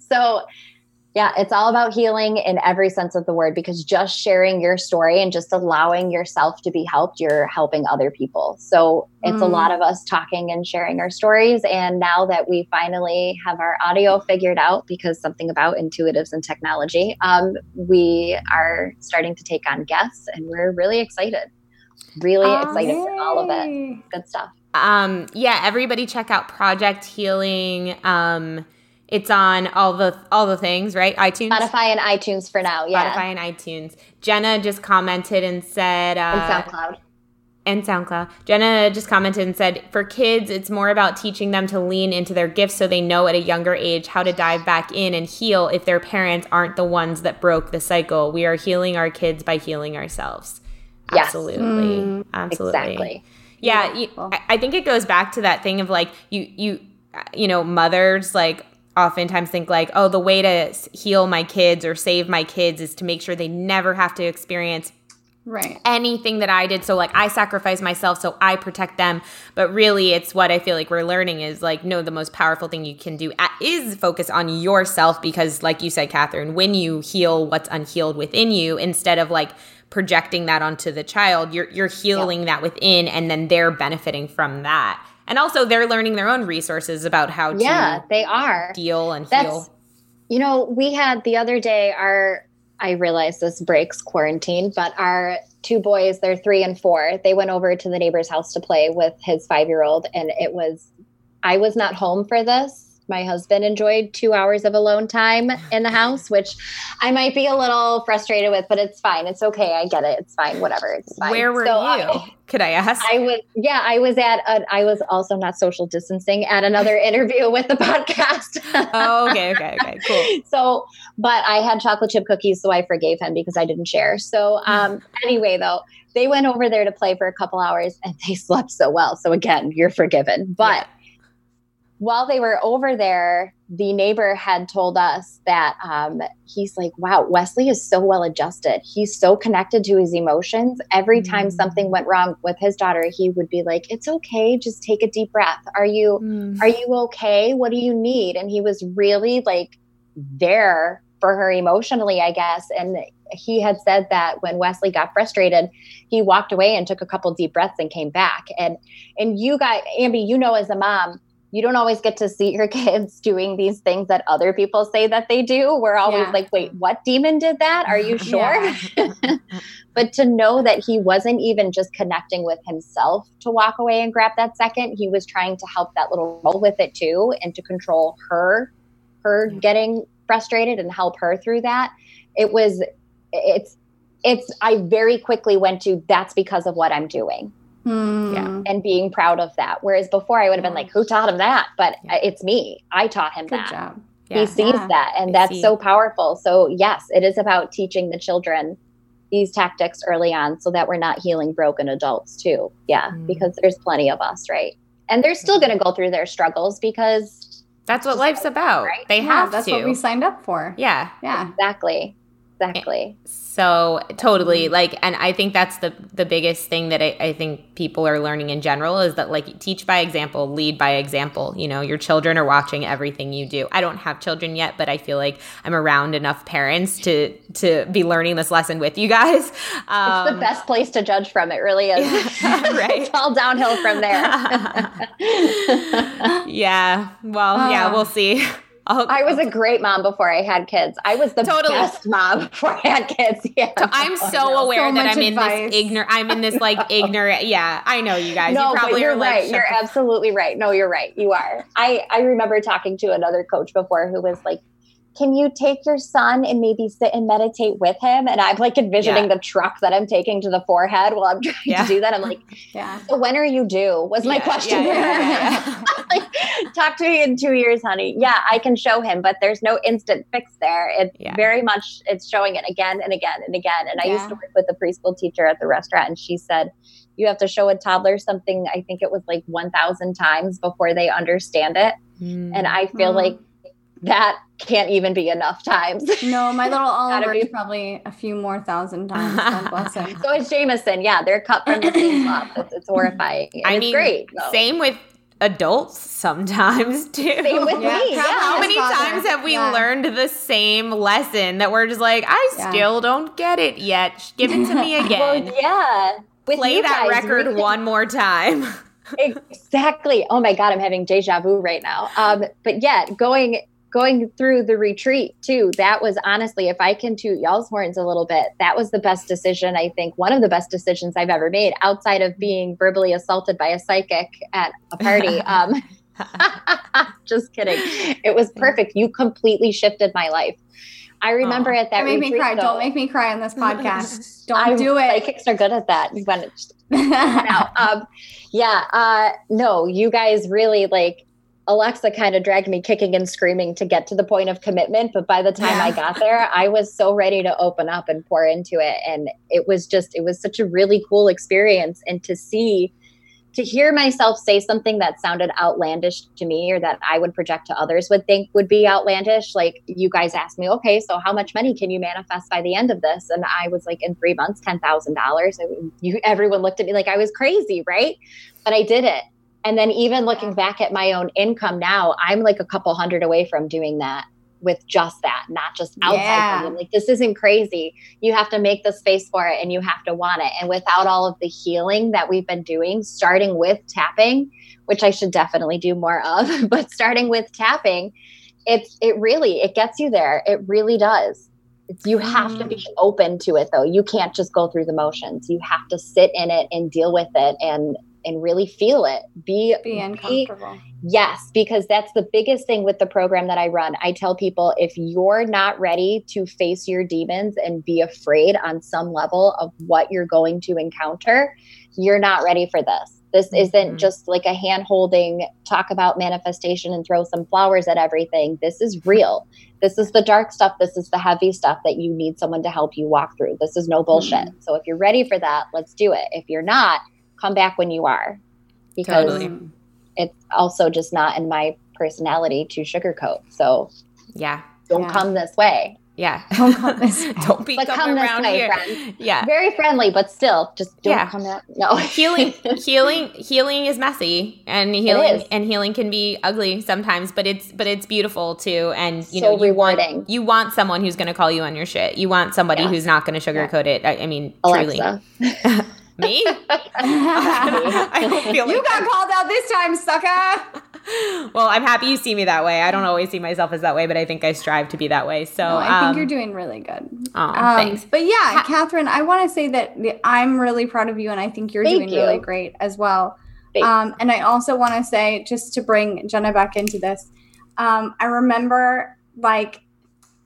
Speaker 3: so yeah, it's all about healing in every sense of the word because just sharing your story and just allowing yourself to be helped, you're helping other people. So it's mm. a lot of us talking and sharing our stories. And now that we finally have our audio figured out, because something about intuitives and technology, um, we are starting to take on guests and we're really excited. Really oh, excited yay. for all of it. Good stuff.
Speaker 1: Um, yeah, everybody check out Project Healing. Um, it's on all the all the things, right? iTunes,
Speaker 3: Spotify, and iTunes for now. Yeah,
Speaker 1: Spotify and iTunes. Jenna just commented and said, uh,
Speaker 3: and SoundCloud.
Speaker 1: And SoundCloud. Jenna just commented and said, for kids, it's more about teaching them to lean into their gifts so they know at a younger age how to dive back in and heal if their parents aren't the ones that broke the cycle. We are healing our kids by healing ourselves. Yes. Absolutely. Mm, Absolutely. Exactly. Yeah, you, I think it goes back to that thing of like you you uh, you know mothers like oftentimes think like, oh, the way to heal my kids or save my kids is to make sure they never have to experience
Speaker 2: right.
Speaker 1: anything that i did. So like i sacrifice myself so i protect them. But really it's what i feel like we're learning is like no the most powerful thing you can do uh, is focus on yourself because like you said Kathryn when you heal what's unhealed within you instead of like projecting that onto the child you're you're healing yeah. that within and then they're benefiting from that. And also they're learning their own resources about how to
Speaker 3: yeah they are.
Speaker 1: deal and That's, heal.
Speaker 3: You know we had the other day our i realize this breaks quarantine but our two boys they're three and four they went over to the neighbor's house to play with his five year old and it was i was not home for this my husband enjoyed two hours of alone time in the house, which I might be a little frustrated with, but it's fine. It's okay. I get it. It's fine. Whatever. It's fine.
Speaker 1: Where were so, you? Uh, Could I ask?
Speaker 3: I was, yeah, I was at, a, I was also not social distancing at another interview with the podcast.
Speaker 1: oh, okay. Okay. Okay. Cool.
Speaker 3: So, but I had chocolate chip cookies, so I forgave him because I didn't share. So, um, anyway, though, they went over there to play for a couple hours and they slept so well. So again, you're forgiven. But yeah. While they were over there, the neighbor had told us that um, he's like, wow, Wesley is so well adjusted. He's so connected to his emotions. Every time mm. something went wrong with his daughter, he would be like, it's okay. Just take a deep breath. Are you, mm. are you okay? What do you need? And he was really like there for her emotionally, I guess. And he had said that when Wesley got frustrated, he walked away and took a couple deep breaths and came back. And and you got Ambi, you know, as a mom, you don't always get to see your kids doing these things that other people say that they do. We're always yeah. like, wait, what demon did that? Are you sure? but to know that he wasn't even just connecting with himself to walk away and grab that second, he was trying to help that little girl with it too and to control her her getting frustrated and help her through that it was it's it's i very quickly went to that's because of what i'm doing
Speaker 2: hmm. yeah.
Speaker 3: and being proud of that whereas before i would have been like who taught him that but yeah. it's me i taught him
Speaker 2: Good
Speaker 3: that
Speaker 2: job.
Speaker 3: Yeah. he sees that and I that's see. so powerful so yes it is about teaching the children these tactics early on so that we're not healing broken adults too yeah mm. because there's plenty of us right and they're still going to go through their struggles because
Speaker 1: that's what life's about. Right? They yeah, have
Speaker 2: that's
Speaker 1: to.
Speaker 2: what we signed up for.
Speaker 1: Yeah.
Speaker 2: Yeah.
Speaker 3: Exactly. Exactly.
Speaker 1: So totally like and I think that's the the biggest thing that I, I think people are learning in general is that like teach by example, lead by example. You know, your children are watching everything you do. I don't have children yet, but I feel like I'm around enough parents to to be learning this lesson with you guys.
Speaker 3: Um, it's the um, best place to judge from. It really is. Yeah, right. it's all downhill from there.
Speaker 1: yeah. Well, yeah, we'll see.
Speaker 3: Oh, I was a great mom before I had kids. I was the totally. best mom before I had kids. Yeah,
Speaker 1: so I'm so aware so that I'm advice. in this ignorant. I'm in this like ignorant. Yeah, I know you guys.
Speaker 3: No,
Speaker 1: you
Speaker 3: probably but you're right. Like, you're absolutely right. No, you're right. You are. I I remember talking to another coach before who was like, can you take your son and maybe sit and meditate with him? And I'm like envisioning yeah. the truck that I'm taking to the forehead while I'm trying yeah. to do that. I'm like, yeah. So when are you due? Was my question. like, talk to me in two years, honey. Yeah, I can show him, but there's no instant fix there. It's very much it's showing it again and again and again. And I used to work with a preschool teacher at the restaurant, and she said you have to show a toddler something. I think it was like 1,000 times before they understand it. Mm. And I feel mm. like that can't even be enough times.
Speaker 2: No, my little Oliver is probably a few more thousand times. God bless him.
Speaker 3: So it's Jameson. Yeah, they're cut from the same cloth. It's, it's horrifying. I mean, great.
Speaker 1: So. Same with adults sometimes too.
Speaker 3: Same with yeah, me. Yeah.
Speaker 1: How many times have we yeah. learned the same lesson that we're just like, I yeah. still don't get it yet. Give it to me again.
Speaker 3: well, yeah.
Speaker 1: With Play that guys, record one more time.
Speaker 3: exactly. Oh my God, I'm having deja vu right now. Um, but yet, going going through the retreat too that was honestly if i can toot y'all's horns a little bit that was the best decision i think one of the best decisions i've ever made outside of being verbally assaulted by a psychic at a party um, just kidding it was perfect you completely shifted my life I remember at that.
Speaker 2: Don't make retreat, me cry. Though, don't make me cry on this podcast. Don't I, do it.
Speaker 3: Psychics are good at that. You want to um, yeah. Uh, no, you guys really like Alexa kind of dragged me kicking and screaming to get to the point of commitment. But by the time yeah. I got there, I was so ready to open up and pour into it. And it was just, it was such a really cool experience. And to see, to hear myself say something that sounded outlandish to me or that I would project to others would think would be outlandish. Like you guys asked me, okay, so how much money can you manifest by the end of this? And I was like, in three months, $10,000. You, everyone looked at me like I was crazy, right? But I did it and then even looking back at my own income now, I'm like a couple hundred away from doing that with just that, not just outside. Yeah. Like this isn't crazy. You have to make the space for it and you have to want it. And without all of the healing that we've been doing, starting with tapping, which I should definitely do more of, but starting with tapping, it's it really it gets you there. It really does. You have to be mm. open to it though. You can't just go through the motions. You have to sit in it and deal with it and and really feel it. Be
Speaker 2: be uncomfortable. Be,
Speaker 3: yes, because that's the biggest thing with the program that I run. I tell people if you're not ready to face your demons and be afraid on some level of what you're going to encounter, you're not ready for this. This mm-hmm. isn't just like a hand holding, talk about manifestation and throw some flowers at everything. This is real. This is the dark stuff. This is the heavy stuff that you need someone to help you walk through. This is no bullshit. Mm-hmm. So if you're ready for that, let's do it. If you're not, come back when you are. Because totally. it's also just not in my personality to sugarcoat. So
Speaker 1: yeah.
Speaker 3: Don't
Speaker 2: yeah.
Speaker 3: come this way.
Speaker 1: Yeah.
Speaker 2: Don't come this
Speaker 1: way. don't be but coming come around way, here. Friend. Yeah.
Speaker 3: Very friendly, but still, just don't yeah. come out. No.
Speaker 1: healing, healing, healing is messy, and healing and healing can be ugly sometimes, but it's but it's beautiful too. And you so know, you rewarding. want you want someone who's going to call you on your shit. You want somebody who's not going to sugarcoat yeah. it. I, I mean, Alexa. truly. Me?
Speaker 2: I don't feel like you got called out this time, sucker.
Speaker 1: well, I'm happy you see me that way. I don't always see myself as that way, but I think I strive to be that way. So no,
Speaker 2: I um, think you're doing really good.
Speaker 1: Oh, um, thanks.
Speaker 2: But yeah, ha- Kathryn, I want to say that I'm really proud of you, and I think you're doing you. really great as well. Um, and I also want to say, just to bring Jenna back into this, um, I remember like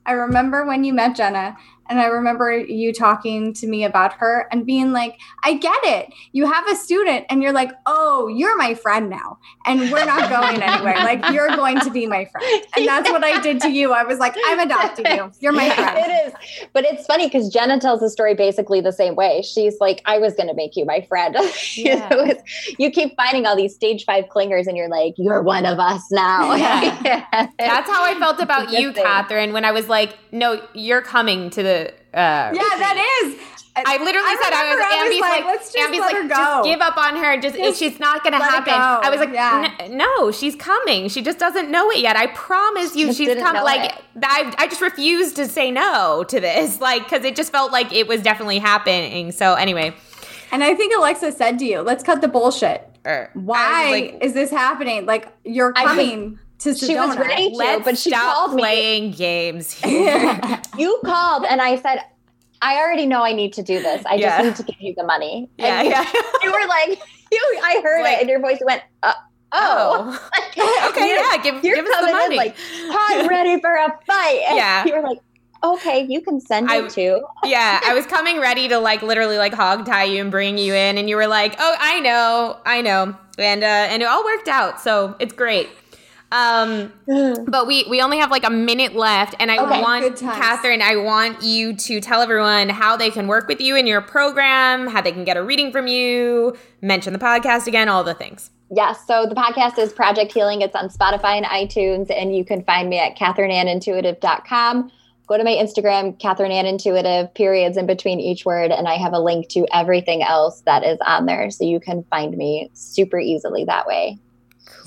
Speaker 2: I remember when you met Jenna and I remember you talking to me about her and being like, I get it. You have a student and you're like, oh, you're my friend now. And we're not going anywhere. like, you're going to be my friend. And that's what I did to you. I was like, I'm adopting you. You're my friend.
Speaker 3: It is. But it's funny because Jenna tells the story basically the same way. She's like, I was going to make you my friend. Yeah. you, know, you keep finding all these stage five clingers and you're like, you're one of us now.
Speaker 1: Yeah. That's how I felt about you, thing. Kathryn, when I was like, no, you're coming to the
Speaker 2: uh, yeah, that is.
Speaker 1: I literally I said I was, I was like, like, let's just Ambi's like, just give up on her. Just, just she's not going to happen. I was like, yeah. no, she's coming. She just doesn't know it yet. I promise you, just she's coming. Like, I, I just refused to say no to this, like, because it just felt like it was definitely happening. So anyway,
Speaker 2: and I think Alexa said to you, "Let's cut the bullshit." Er, Why like, is this happening? Like, you're coming to Sedona. She was ready
Speaker 1: to, but she stop called playing me. games.
Speaker 3: you called and I said, I already know I need to do this. I yeah. just need to give you the money.
Speaker 1: Yeah,
Speaker 3: and
Speaker 1: yeah.
Speaker 3: You were like, you. I heard like, it, and your voice went, uh, "Oh,
Speaker 1: oh. okay, yeah. Give, give us the money."
Speaker 3: like, I'm ready for a fight. And
Speaker 1: yeah,
Speaker 3: you were like, okay, you can send it too.
Speaker 1: yeah, I was coming ready to like literally like hog tie you and bring you in, and you were like, "Oh, I know, I know," and uh, and it all worked out, so it's great. Um, but we we only have like a minute left, and I okay, want Kathryn. I want you to tell everyone how they can work with you in your program, how they can get a reading from you, mention the podcast again, all the things.
Speaker 3: Yes. So the podcast is Project Healing. It's on Spotify and iTunes, and you can find me at kathrynannintuitive.com. Go to my Instagram, Kathryn Ann Intuitive, periods in between each word, and I have a link to everything else that is on there. So you can find me super easily that way.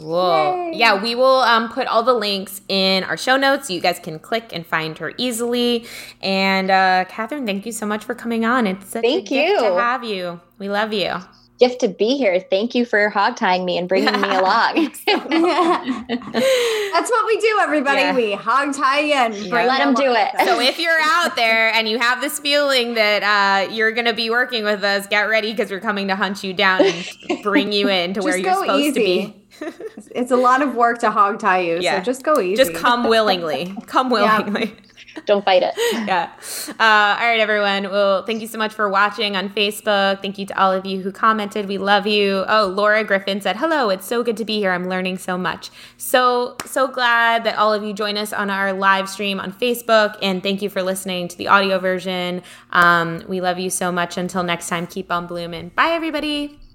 Speaker 1: Cool. Yay. Yeah, we will um, put all the links in our show notes so you guys can click and find her easily. And uh, Kathryn, thank you so much for coming on. It's such thank a you. gift to have you. We love you.
Speaker 3: Gift to be here. Thank you for hog tying me and bringing me along. That's
Speaker 2: what we do, everybody. Yeah. We hog tie you and yeah.
Speaker 3: let them do it.
Speaker 1: So if you're out there and you have this feeling that uh, you're going to be working with us, get ready because we're coming to hunt you down and bring you in to where you're supposed easy. to be
Speaker 2: it's a lot of work to hog tie you. Yeah. So just go easy.
Speaker 1: Just come willingly. Come willingly.
Speaker 3: Yeah. Don't fight it.
Speaker 1: yeah. Uh, all right, everyone. Well, thank you so much for watching on Facebook. Thank you to all of you who commented. We love you. Oh, Laura Griffin said, hello. It's so good to be here. I'm learning so much. So, so glad that all of you join us on our live stream on Facebook. And thank you for listening to the audio version. Um, we love you so much. Until next time, keep on blooming. Bye, everybody.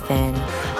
Speaker 1: within.